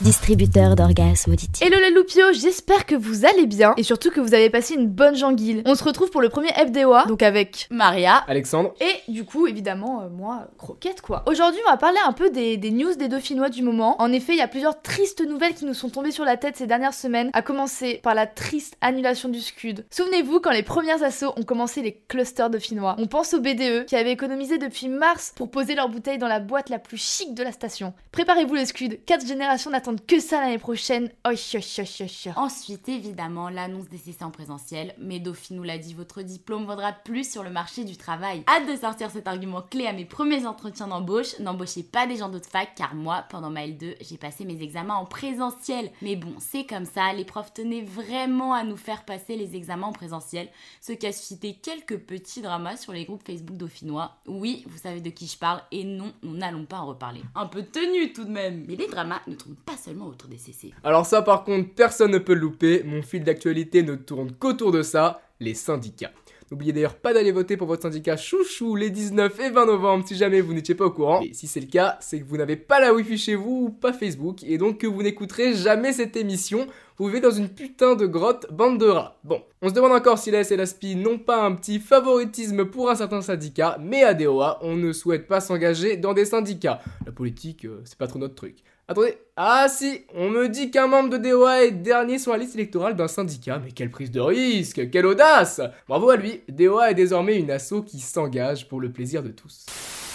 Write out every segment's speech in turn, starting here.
distributeur d'orgasmes auditifs. Hello les loupio, j'espère que vous allez bien et surtout que vous avez passé une bonne janguille. On se retrouve pour le premier FDOA, donc avec Maria Alexandre. et du coup évidemment euh, moi croquette quoi. Aujourd'hui on va parler un peu des, des news des Dauphinois du moment. En effet il y a plusieurs tristes nouvelles qui nous sont tombées sur la tête ces dernières semaines, à commencer par la triste annulation du Scud. Souvenez-vous quand les premières assauts ont commencé les clusters dauphinois. On pense au BDE qui avait économisé depuis mars pour poser leurs bouteilles dans la boîte la plus chic de la station. Préparez-vous les Scud, 4 générations que ça l'année prochaine. Oh, oh, oh, oh, oh. Ensuite, évidemment, l'annonce des CC en présentiel. Mais Dauphine nous l'a dit, votre diplôme vaudra plus sur le marché du travail. Hâte de sortir cet argument clé à mes premiers entretiens d'embauche. N'embauchez pas des gens d'autres fac, car moi, pendant ma L2, j'ai passé mes examens en présentiel. Mais bon, c'est comme ça, les profs tenaient vraiment à nous faire passer les examens en présentiel, ce qui a suscité quelques petits dramas sur les groupes Facebook dauphinois. Oui, vous savez de qui je parle, et non, nous n'allons pas en reparler. Un peu tenu tout de même. Mais les dramas ne tournent pas seulement autour des CC. Alors ça par contre, personne ne peut le louper, mon fil d'actualité ne tourne qu'autour de ça, les syndicats. N'oubliez d'ailleurs pas d'aller voter pour votre syndicat chouchou les 19 et 20 novembre si jamais vous n'étiez pas au courant. Et si c'est le cas, c'est que vous n'avez pas la wifi chez vous ou pas Facebook et donc que vous n'écouterez jamais cette émission. Vous vivez dans une putain de grotte bande de rats. Bon, on se demande encore si la S et la SPI n'ont pas un petit favoritisme pour un certain syndicat, mais à DOA, on ne souhaite pas s'engager dans des syndicats. Politique, euh, c'est pas trop notre truc. Attendez, ah si, on me dit qu'un membre de DOA est dernier sur la liste électorale d'un syndicat, mais quelle prise de risque, quelle audace Bravo à lui, DOA est désormais une asso qui s'engage pour le plaisir de tous.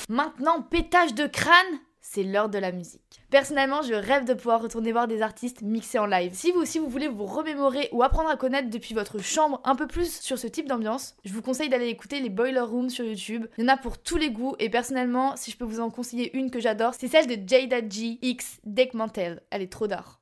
Maintenant, pétage de crâne, c'est l'heure de la musique. Personnellement, je rêve de pouvoir retourner voir des artistes mixés en live. Si vous aussi vous voulez vous remémorer ou apprendre à connaître depuis votre chambre un peu plus sur ce type d'ambiance, je vous conseille d'aller écouter les Boiler Rooms sur YouTube. Il y en a pour tous les goûts et personnellement, si je peux vous en conseiller une que j'adore, c'est celle de Jada G X Deck Mantel. Elle est trop d'art.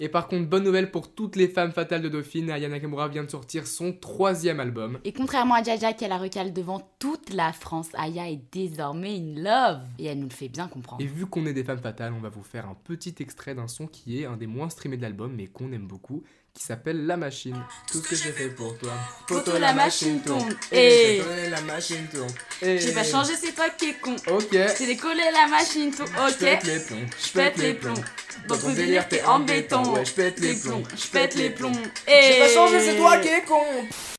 Et par contre, bonne nouvelle pour toutes les femmes fatales de Dauphine, Aya Nakamura vient de sortir son troisième album. Et contrairement à Jaja qui a la recale devant toute la France, Aya est désormais in love. Et elle nous le fait bien comprendre. Et vu qu'on est des femmes fatales, on va vous faire un petit extrait d'un son qui est un des moins streamés de l'album, mais qu'on aime beaucoup, qui s'appelle La Machine. Tout ce que j'ai fait pour toi. Poto, la machine tourne. Et Et- j'ai la machine tourne. Et- J'ai pas changé, c'est toi qui es con. Ok. J'ai décollé la machine, tout Je pète ok. les plombs. Je pète les plombs. Dans ton délire, t'es en béton. Ouais, je pète les plombs. je pète les plombs. J'ai pas Et- changé, c'est toi qui es con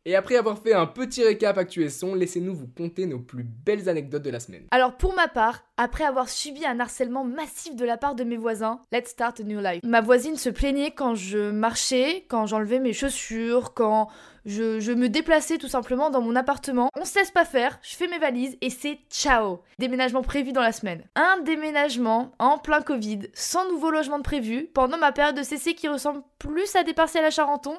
Et après avoir fait un petit récap actu et son, laissez-nous vous conter nos plus belles anecdotes de la semaine. Alors pour ma part, après avoir subi un harcèlement massif de la part de mes voisins, let's start a new life. Ma voisine se plaignait quand je marchais, quand j'enlevais mes chaussures, quand je, me déplaçais tout simplement dans mon appartement. On se laisse pas faire, je fais mes valises et c'est ciao. Déménagement prévu dans la semaine. Un déménagement en plein Covid, sans nouveau logement de prévu, pendant ma période de CC qui ressemble plus à des partiels à Charenton.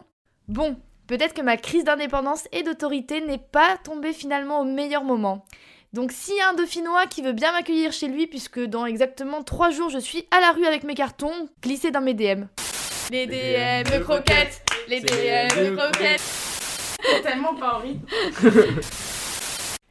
Bon, peut-être que ma crise d'indépendance et d'autorité n'est pas tombée finalement au meilleur moment. Donc s'il y a un dauphinois qui veut bien m'accueillir chez lui, puisque dans exactement 3 jours je suis à la rue avec mes cartons, glissez dans mes DM. Les DM croquettes Les DM croquettes Tellement pas envie.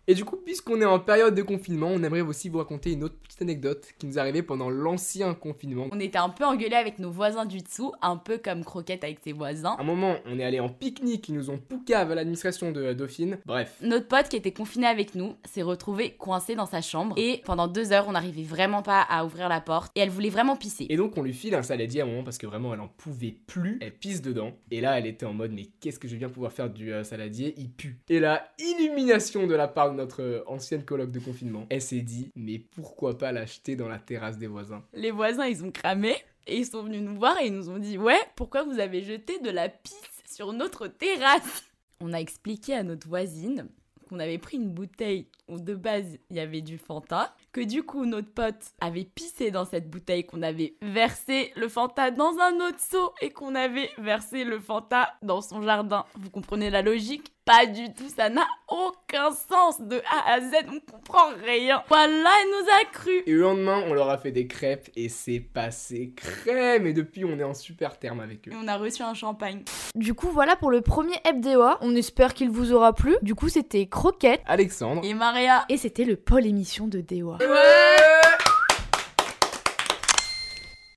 Et du coup, puisqu'on est en période de confinement, on aimerait aussi vous raconter une autre petite anecdote qui nous arrivée pendant l'ancien confinement. On était un peu engueulés avec nos voisins du dessous, un peu comme Croquette avec ses voisins. À un moment, on est allé en pique-nique, ils nous ont poucave à l'administration de Dauphine. Bref. Notre pote qui était confiné avec nous s'est retrouvé coincé dans sa chambre et pendant deux heures on n'arrivait vraiment pas à ouvrir la porte et elle voulait vraiment pisser. Et donc on lui file un saladier à un moment parce que vraiment elle en pouvait plus, elle pisse dedans. Et là elle était en mode mais qu'est-ce que je vais bien pouvoir faire du euh, saladier? Il pue. Et la illumination de la part notre euh, ancienne coloc de confinement, elle s'est dit mais pourquoi pas l'acheter dans la terrasse des voisins? Les voisins ils ont cramé et ils sont venus nous voir et ils nous ont dit ouais pourquoi vous avez jeté de la pisse sur notre terrasse? On a expliqué à notre voisine qu'on avait pris une bouteille où de base il y avait du Fanta, que du coup notre pote avait pissé dans cette bouteille, qu'on avait versé le Fanta dans un autre seau et qu'on avait versé le Fanta dans son jardin. Vous comprenez la logique? Pas du tout, ça n'a aucun sens de A à Z, on comprend rien. Voilà, elle nous a cru. Et le lendemain on leur a fait des crêpes et c'est passé crème. Et depuis on est en super terme avec eux. Et on a reçu un champagne. Du coup, voilà pour le premier FDOA. On espère qu'il vous aura plu. Du coup, c'était Croquette. Alexandre. Et Maria. Et c'était le pôle émission de DOA. What?